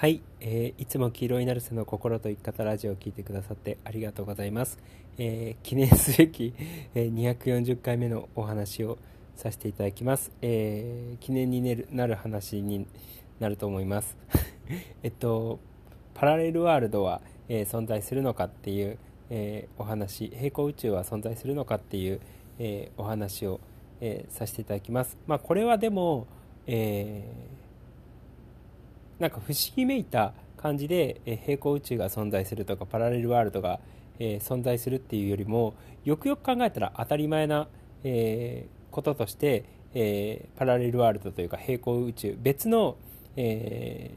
はい、えーいつも黄色いナルセの心と生き方ラジオを聞いてくださってありがとうございます。えー記念すべき、えー240回目のお話をさせていただきます。えー記念になる話になると思います。えっと、パラレルワールドは、え存在するのかっていう、えお話、平行宇宙は存在するのかっていう、えお話を、えさせていただきます。まあ、これはでも、えーなんか不思議めいた感じで、え平行宇宙が存在するとかパラレルワールドが、え存在するっていうよりもよくよく考えたら当たり前な、えこととして、えパラレルワールドというか平行宇宙別の、え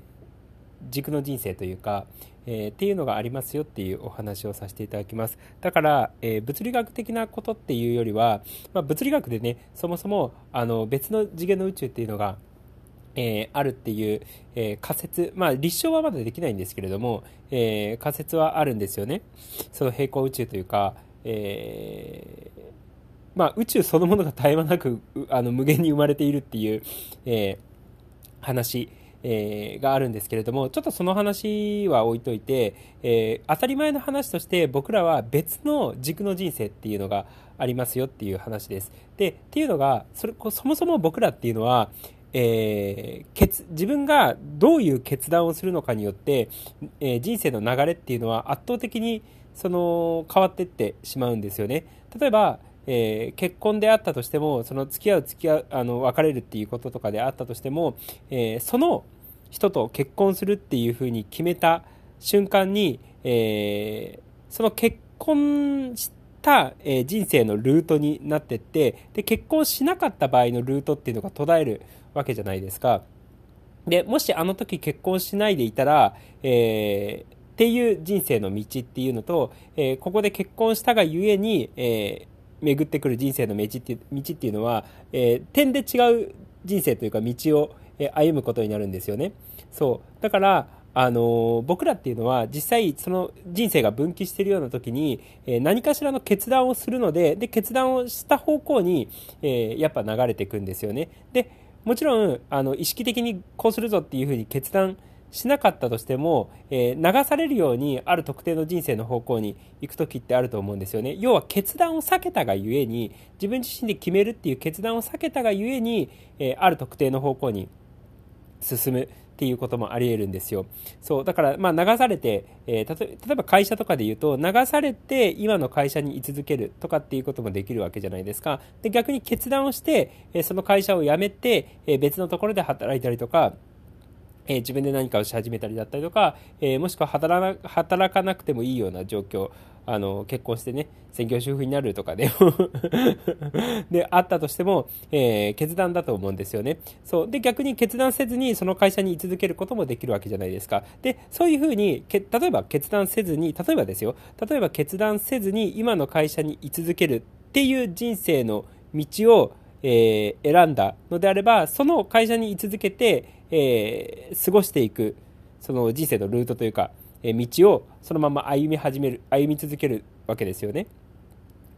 軸の人生というか、えっていうのがありますよっていうお話をさせていただきます。だから、え物理学的なことっていうよりは、ま、物理学でねそもそもあの別の次元の宇宙っていうのがえーあるっていう、えー仮説、まあ、立証はまだできないんですけれども、えー仮説はあるんですよね。その平行宇宙というか、えーまあ、宇宙そのものが絶え間なくあの無限に生まれているっていう、えー話、えーがあるんですけれどもちょっとその話は置いといて、えー当たり前の話として僕らは別の軸の人生っていうのがありますよっていう話です。でっていうのがそれそもそも僕らっていうのはえー自分がどういう決断をするのかによって、えー人生の流れっていうのは圧倒的にその変わっていってしまうんですよね。例えば、えー結婚であったとしてもその付き合う付き合うあの別れるっていうこととかであったとしても、えーその人と結婚するっていうふうに決めた瞬間に、えーその結婚してた、えー人生のルートになってってで結婚しなかった場合のルートっていうのが途絶えるわけじゃないですか。でもしあの時結婚しないでいたら、えーっていう人生の道っていうのと、えーここで結婚したがゆえに、えー巡ってくる人生の道って道っていうのは、えー点で違う人生というか道を、えー歩むことになるんですよね。そう。だからあの僕らっていうのは実際その人生が分岐しているような時に、えー何かしらの決断をするのでで決断をした方向に、えーやっぱ流れていくんですよね。でもちろんあの意識的にこうするぞっていうふうに決断しなかったとしても、えー流されるようにある特定の人生の方向に行く時ってあると思うんですよね。要は決断を避けたがゆえに自分自身で決めるっていう決断を避けたがゆえに、えーある特定の方向に進む。っていうこともあり得るんですよ。そう。だから、まあ流されて、えー例えば会社とかで言うと、流されて今の会社に居続けるとかっていうこともできるわけじゃないですか。で、逆に決断をして、えーその会社を辞めて、えー別のところで働いたりとか、えー自分で何かをし始めたりだったりとか、えーもしくは働かなくてもいいような状況、あの結婚してね、専業主婦になるとかで であったとしても、えー決断だと思うんですよね。そうで逆に決断せずにその会社に居続けることもできるわけじゃないですか。でそういうふうにけ例えば決断せずに例えばですよ例えば決断せずに今の会社に居続けるっていう人生の道をえー選んだのであればその会社に居続けて、えー過ごしていくその人生のルートというか、道をそのまま歩み始める歩み続けるわけですよね。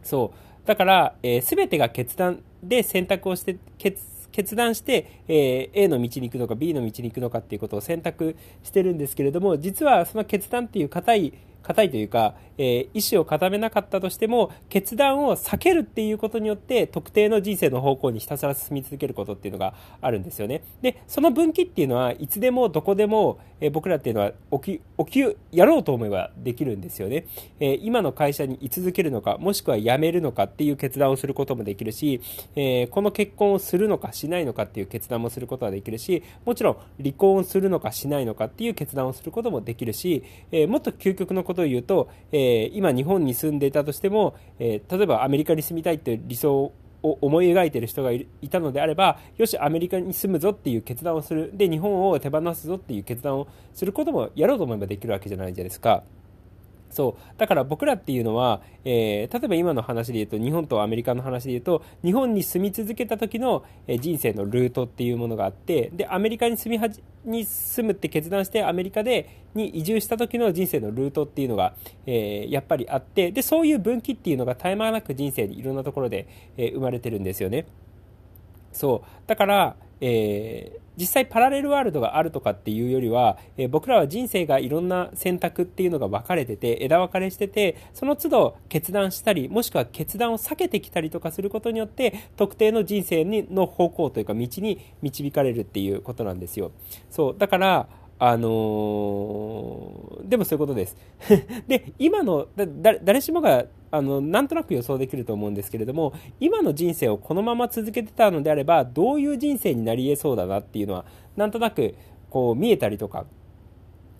そう。だから、えー、全てが決断で選択をして決決断して、えー A の道に行くのか B の道に行くのかっていうことを選択してるんですけれども実はその決断っていう硬い硬いというか、えー意思を固めなかったとしても決断を避けるっていうことによって特定の人生の方向にひたすら進み続けることっていうのがあるんですよね。でその分岐っていうのはいつでもどこでも、えー僕らっていうのは起き起きやろうと思えばできるんですよね、えー今の会社に居続けるのかもしくは辞めるのかっていう決断をすることもできるし、えーこの結婚をするのかしないのかっていう決断もすることはできるしもちろん離婚するのかしないのかっていう決断をすることもできるし、えーもっと究極のことを言うと、えー今日本に住んでいたとしても、えー例えばアメリカに住みたいっていう理想を思い描いている人がいたのであればよしアメリカに住むぞっていう決断をするで日本を手放すぞっていう決断をすることもやろうと思えばできるわけじゃないじゃないですか。そうだから僕らっていうのは、えー例えば今の話で言うと日本とアメリカの話で言うと日本に住み続けた時の、え人生のルートっていうものがあってでアメリカに住みはじに住むって決断してアメリカでに移住した時の人生のルートっていうのが、えーやっぱりあってでそういう分岐っていうのが絶え間なく人生にいろんなところで、え生まれてるんですよね。そうだから、えー実際パラレルワールドがあるとかっていうよりは、え、僕らは人生がいろんな選択っていうのが分かれてて枝分かれしててその都度決断したりもしくは決断を避けてきたりとかすることによって特定の人生にの方向というか道に導かれるっていうことなんですよ。そうだからあのー、でもそういうことです。で、今の、誰しもが、あの、なんとなく予想できると思うんですけれども、今の人生をこのまま続けてたのであれば、どういう人生になり得そうだなっていうのは、なんとなく、こう、見えたりとか、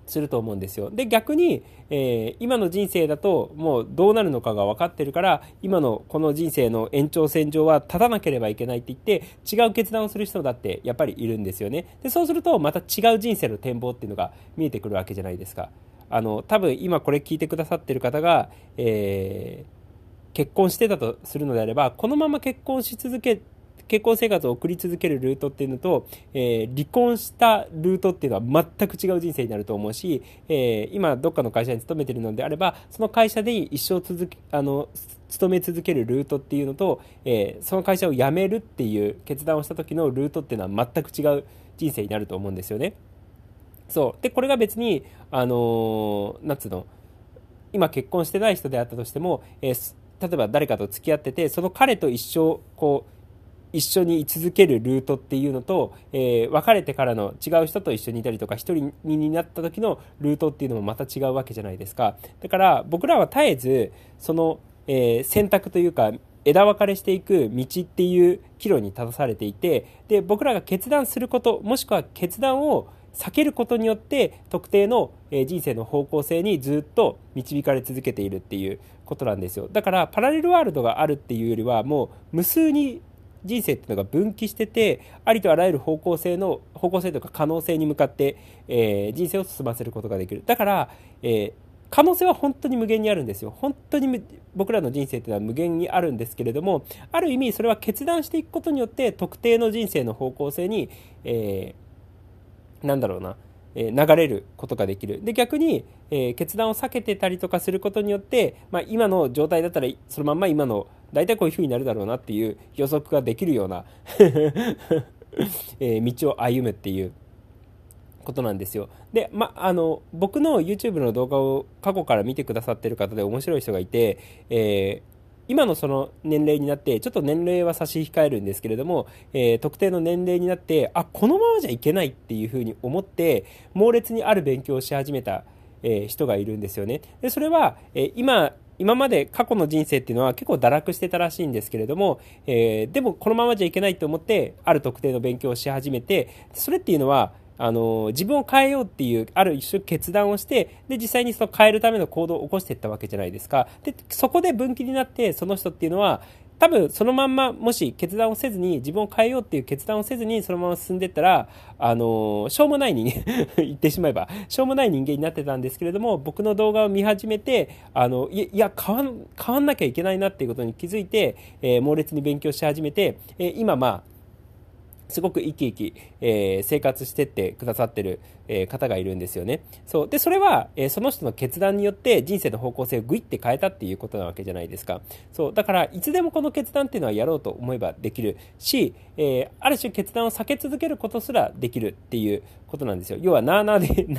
すると思うんですよ。で、逆に、えー、今の人生だともうどうなるのかが分かってるから、今のこの人生の延長線上は立たなければいけないって言って、違う決断をする人だってやっぱりいるんですよね。で、そうするとまた違う人生の展望っていうのが見えてくるわけじゃないですか。あの、多分今これ聞いてくださってる方が、えー、結婚してたとするのであれば、このまま結婚し続け結婚生活を送り続けるルートっていうのと、えー、離婚したルートっていうのは全く違う人生になると思うし、えー、今どっかの会社に勤めてるのであればその会社で一生続きあの勤め続けるルートっていうのと、えー、その会社を辞めるっていう決断をした時のルートっていうのは全く違う人生になると思うんですよね。そうでこれが別にあのー、なんつうの今結婚してない人であったとしても、えー、例えば誰かと付き合っててその彼と一生こう一緒に居続けるルートっていうのと、えー、別れてからの違う人と一緒にいたりとか一人になった時のルートっていうのもまた違うわけじゃないですか。だから僕らは絶えずその、えー、選択というか枝分かれしていく道っていう岐路に立たされていてで僕らが決断することもしくは決断を避けることによって特定の人生の方向性にずっと導かれ続けているっていうことなんですよ。だからパラレルワールドがあるっていうよりはもう無数に人生っていうのが分岐しててありとあらゆる方向性の方向性とか可能性に向かって、えー、人生を進ませることができる。だから、えー、可能性は本当に無限にあるんですよ。本当に僕らの人生っていうのは無限にあるんですけれどもある意味それは決断していくことによって特定の人生の方向性に、えー、なんだろうな流れることができる。で逆に、えー、決断を避けてたりとかすることによって、まあ、今の状態だったらそのまんま今の大体こういう風になるだろうなっていう予測ができるような え道を歩むっていうことなんですよ。で、ま、あの、僕の YouTube の動画を過去から見てくださってる方で面白い人がいて、えー今のその年齢になって、ちょっと年齢は差し控えるんですけれども、えー、特定の年齢になって、あ、このままじゃいけないっていうふうに思って、猛烈にある勉強をし始めた、えー、人がいるんですよね。で、それは、えー、今、今まで過去の人生っていうのは結構堕落してたらしいんですけれども、えー、でもこのままじゃいけないと思ってある特定の勉強をし始めてそれっていうのはあの自分を変えようっていうある一種決断をしてで実際にその変えるための行動を起こしていったわけじゃないですか。でそこで分岐になってその人っていうのは多分そのまんまもし決断をせずに自分を変えようっていう決断をせずにそのまま進んでったらあのしょうもない人間 言ってしまえばしょうもない人間になってたんですけれども僕の動画を見始めてあのいや変わん変わんなきゃいけないなっていうことに気づいて、えー、猛烈に勉強し始めて、えー、今まあすごく生き生き、えー、生活してってくださってる、えー、方がいるんですよね。そう。で、それは、えー、その人の決断によって人生の方向性をグイって変えたっていうことなわけじゃないですか。そう。だから、いつでもこの決断っていうのはやろうと思えばできるし、えある種決断を避け続けることすらできるっていうことなんですよ。要は、なーなーで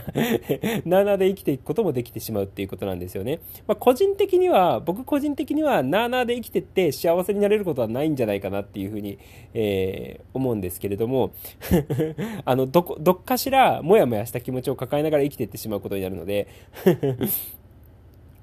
なーなーで生きていくこともできてしまうっていうことなんですよね。まあ、個人的には、僕個人的には、なーなーで生きてって幸せになれることはないんじゃないかなっていうふうに、え思うんですけれども あのどこどっかしらもやもやした気持ちを抱えながら生きていってしまうことになるので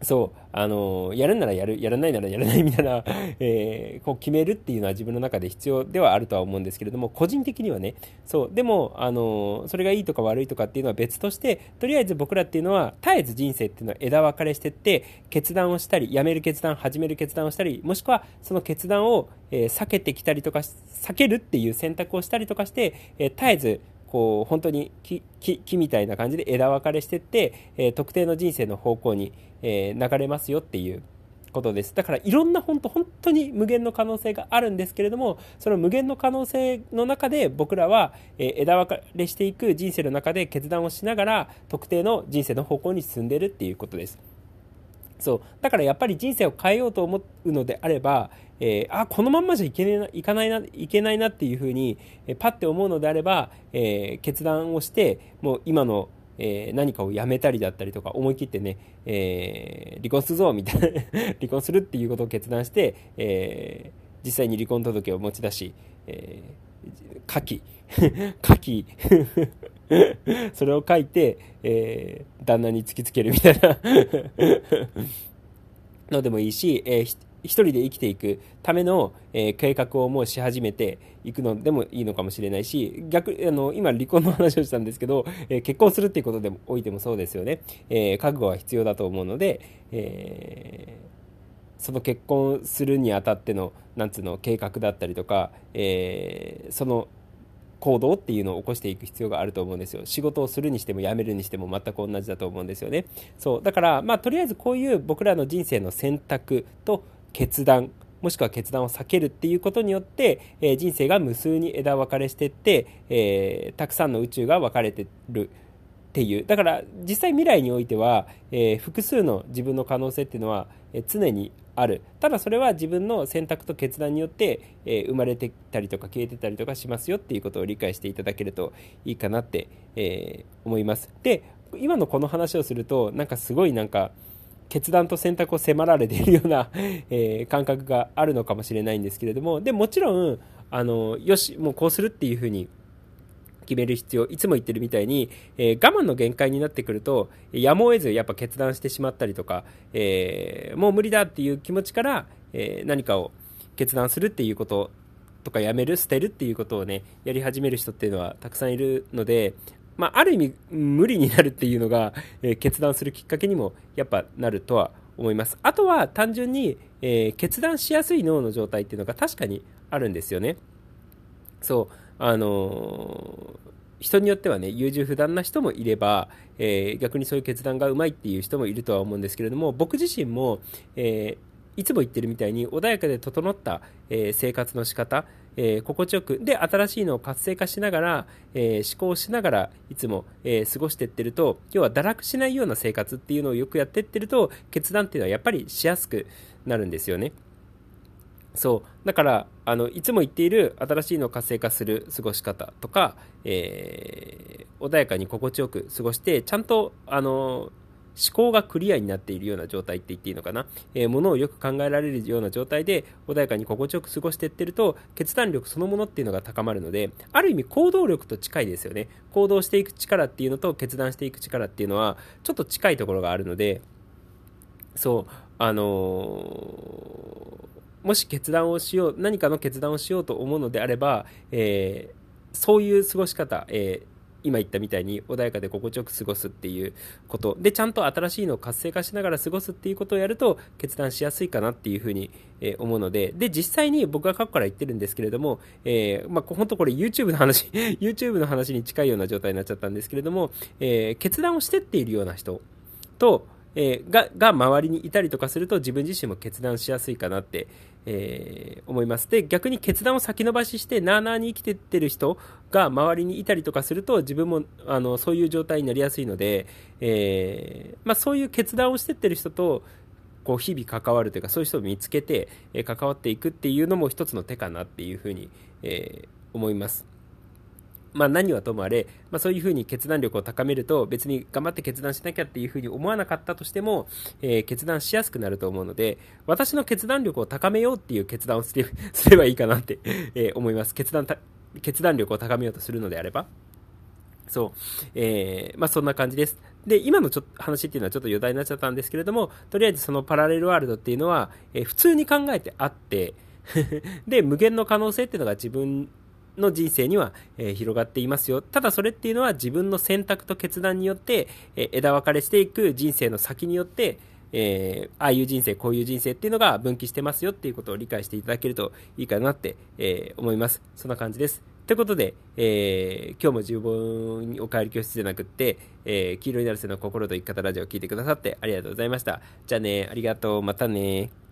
そう、あのやるならやる、やらないならやらないみたいな、えー、こう決めるっていうのは自分の中で必要ではあるとは思うんですけれども、個人的にはね、そう、でも、あのそれがいいとか悪いとかっていうのは別として、とりあえず僕らっていうのは、絶えず人生っていうのは枝分かれしてって、決断をしたり、やめる決断、始める決断をしたり、もしくはその決断を、え、避けてきたりとか、避けるっていう選択をしたりとかして、え、絶えずこう本当に木木みたいな感じで枝分かれしてって、えー、特定の人生の方向に、えー、流れますよっていうことですだからいろんな本当本当に無限の可能性があるんですけれどもその無限の可能性の中で僕らは、え、枝分かれしていく人生の中で決断をしながら特定の人生の方向に進んでるっていうことです。そう。だからやっぱり人生を変えようと思うのであれば、えー、あ、このまんまじゃいけないな、いかないな、いけないなっていうふうに、えー、パッて思うのであれば、えー、決断をして、もう今の、えー、何かをやめたりだったりとか思い切ってね、えー、離婚するぞみたいな 離婚するっていうことを決断して、えー、実際に離婚届を持ち出し、えー、書き 書き それを書いて、えー、旦那に突きつけるみたいな のでもいいし、えー、一人で生きていくための、えー、計画をもうし始めていくのでもいいのかもしれないし、逆、あの、今離婚の話をしたんですけど、えー、結婚するっていうことでもおいてもそうですよね。えー、覚悟は必要だと思うので、えその結婚するにあたっての、なんつうの、計画だったりとか、えその、行動っていうのを起こしていく必要があると思うんですよ。仕事をするにしても辞めるにしても全く同じだと思うんですよね。そう。だから、まあ、とりあえずこういう僕らの人生の選択と決断、もしくは決断を避けるっていうことによって、えー、人生が無数に枝分かれしてって、えー、たくさんの宇宙が分かれてる。っていう。だから実際未来においては、えー、複数の自分の可能性っていうのは、えー、常にある。ただそれは自分の選択と決断によって、えー、生まれてたりとか消えてたりとかしますよっていうことを理解していただけるといいかなって、え思います。で今のこの話をするとなんかすごいなんか決断と選択を迫られているような、え、感覚があるのかもしれないんですけれどもでもちろんあのよしもうこうするっていうふうに決める必要いつも言ってるみたいに、えー、我慢の限界になってくるとやむを得ずやっぱ決断してしまったりとか、えー、もう無理だっていう気持ちから、えー、何かを決断するっていうこととかやめる捨てるっていうことをねやり始める人っていうのはたくさんいるのでまあ、ある意味無理になるっていうのが、えー、決断するきっかけにもやっぱなるとは思います。あとは単純に、えー、決断しやすい脳の状態っていうのが確かにあるんですよね。そう、あの、人によってはね、優柔不断な人もいれば、えー、逆にそういう決断がうまいっていう人もいるとは思うんですけれども、僕自身も、えいつも言ってるみたいに穏やかで整った、え生活の仕方、え、心地よく、で、新しいのを活性化しながら、え、思考しながら、いつも、え、過ごしていってると、要は堕落しないような生活っていうのをよくやっていってると、決断っていうのはやっぱりしやすくなるんですよね。そう。だから、あの、いつも言っている新しいのを活性化する過ごし方とか、えー、穏やかに心地よく過ごして、ちゃんと、あの、思考がクリアになっているような状態って言っていいのかな、えー、ものをよく考えられるような状態で穏やかに心地よく過ごしていってると決断力そのものっていうのが高まるのである意味行動力と近いですよね行動していく力っていうのと決断していく力っていうのはちょっと近いところがあるのでそうあのー、もし決断をしよう何かの決断をしようと思うのであれば、えー、そういう過ごし方、えー今言ったみたいに穏やかで心地よく過ごすっていうこと。でちゃんと新しいのを活性化しながら過ごすっていうことをやると決断しやすいかなっていうふうに、え思うので。で実際に僕が過去から言ってるんですけれども、えー、まあ、本当これ YouTube の話 YouTube の話に近いような状態になっちゃったんですけれども、えー、決断をしてっているような人とえー、がが周りにいたりとかすると自分自身も決断しやすいかなって、えー、思います。で、逆に決断を先延ばしして、なあなあに生きてってる人が周りにいたりとかすると、自分もあのそういう状態になりやすいので、えー、まあ、そういう決断をしてってる人と、こう日々関わるというか、そういう人を見つけて、え関わっていくっていうのも一つの手かなっていうふうに、え思います。まあ、何はともあれ、まあ、そういうふうに決断力を高めると別に頑張って決断しなきゃっていうふうに思わなかったとしても、えー、決断しやすくなると思うので私の決断力を高めようっていう決断をすれすればいいかなって、えー、思います決断決断力を高めようとするのであればそう。えー、まあそんな感じです。で、今のちょっと話っていうのはちょっと余談になっちゃったんですけれども、とりあえずそのパラレルワールドっていうのは、えー、普通に考えてあって で、無限の可能性っていうのが自分の人生には、えー、広がっていますよ。ただそれっていうのは自分の選択と決断によって、えー、枝分かれしていく人生の先によって、えー、ああいう人生、こういう人生っていうのが分岐してますよっていうことを理解していただけるといいかなって、え、思います。そんな感じです。ということで、えー、今日も十分にお帰り教室じゃなくって、えー、黄色になるせの心と生き方ラジオを聞いてくださってありがとうございました。じゃあね、ありがとう、またね。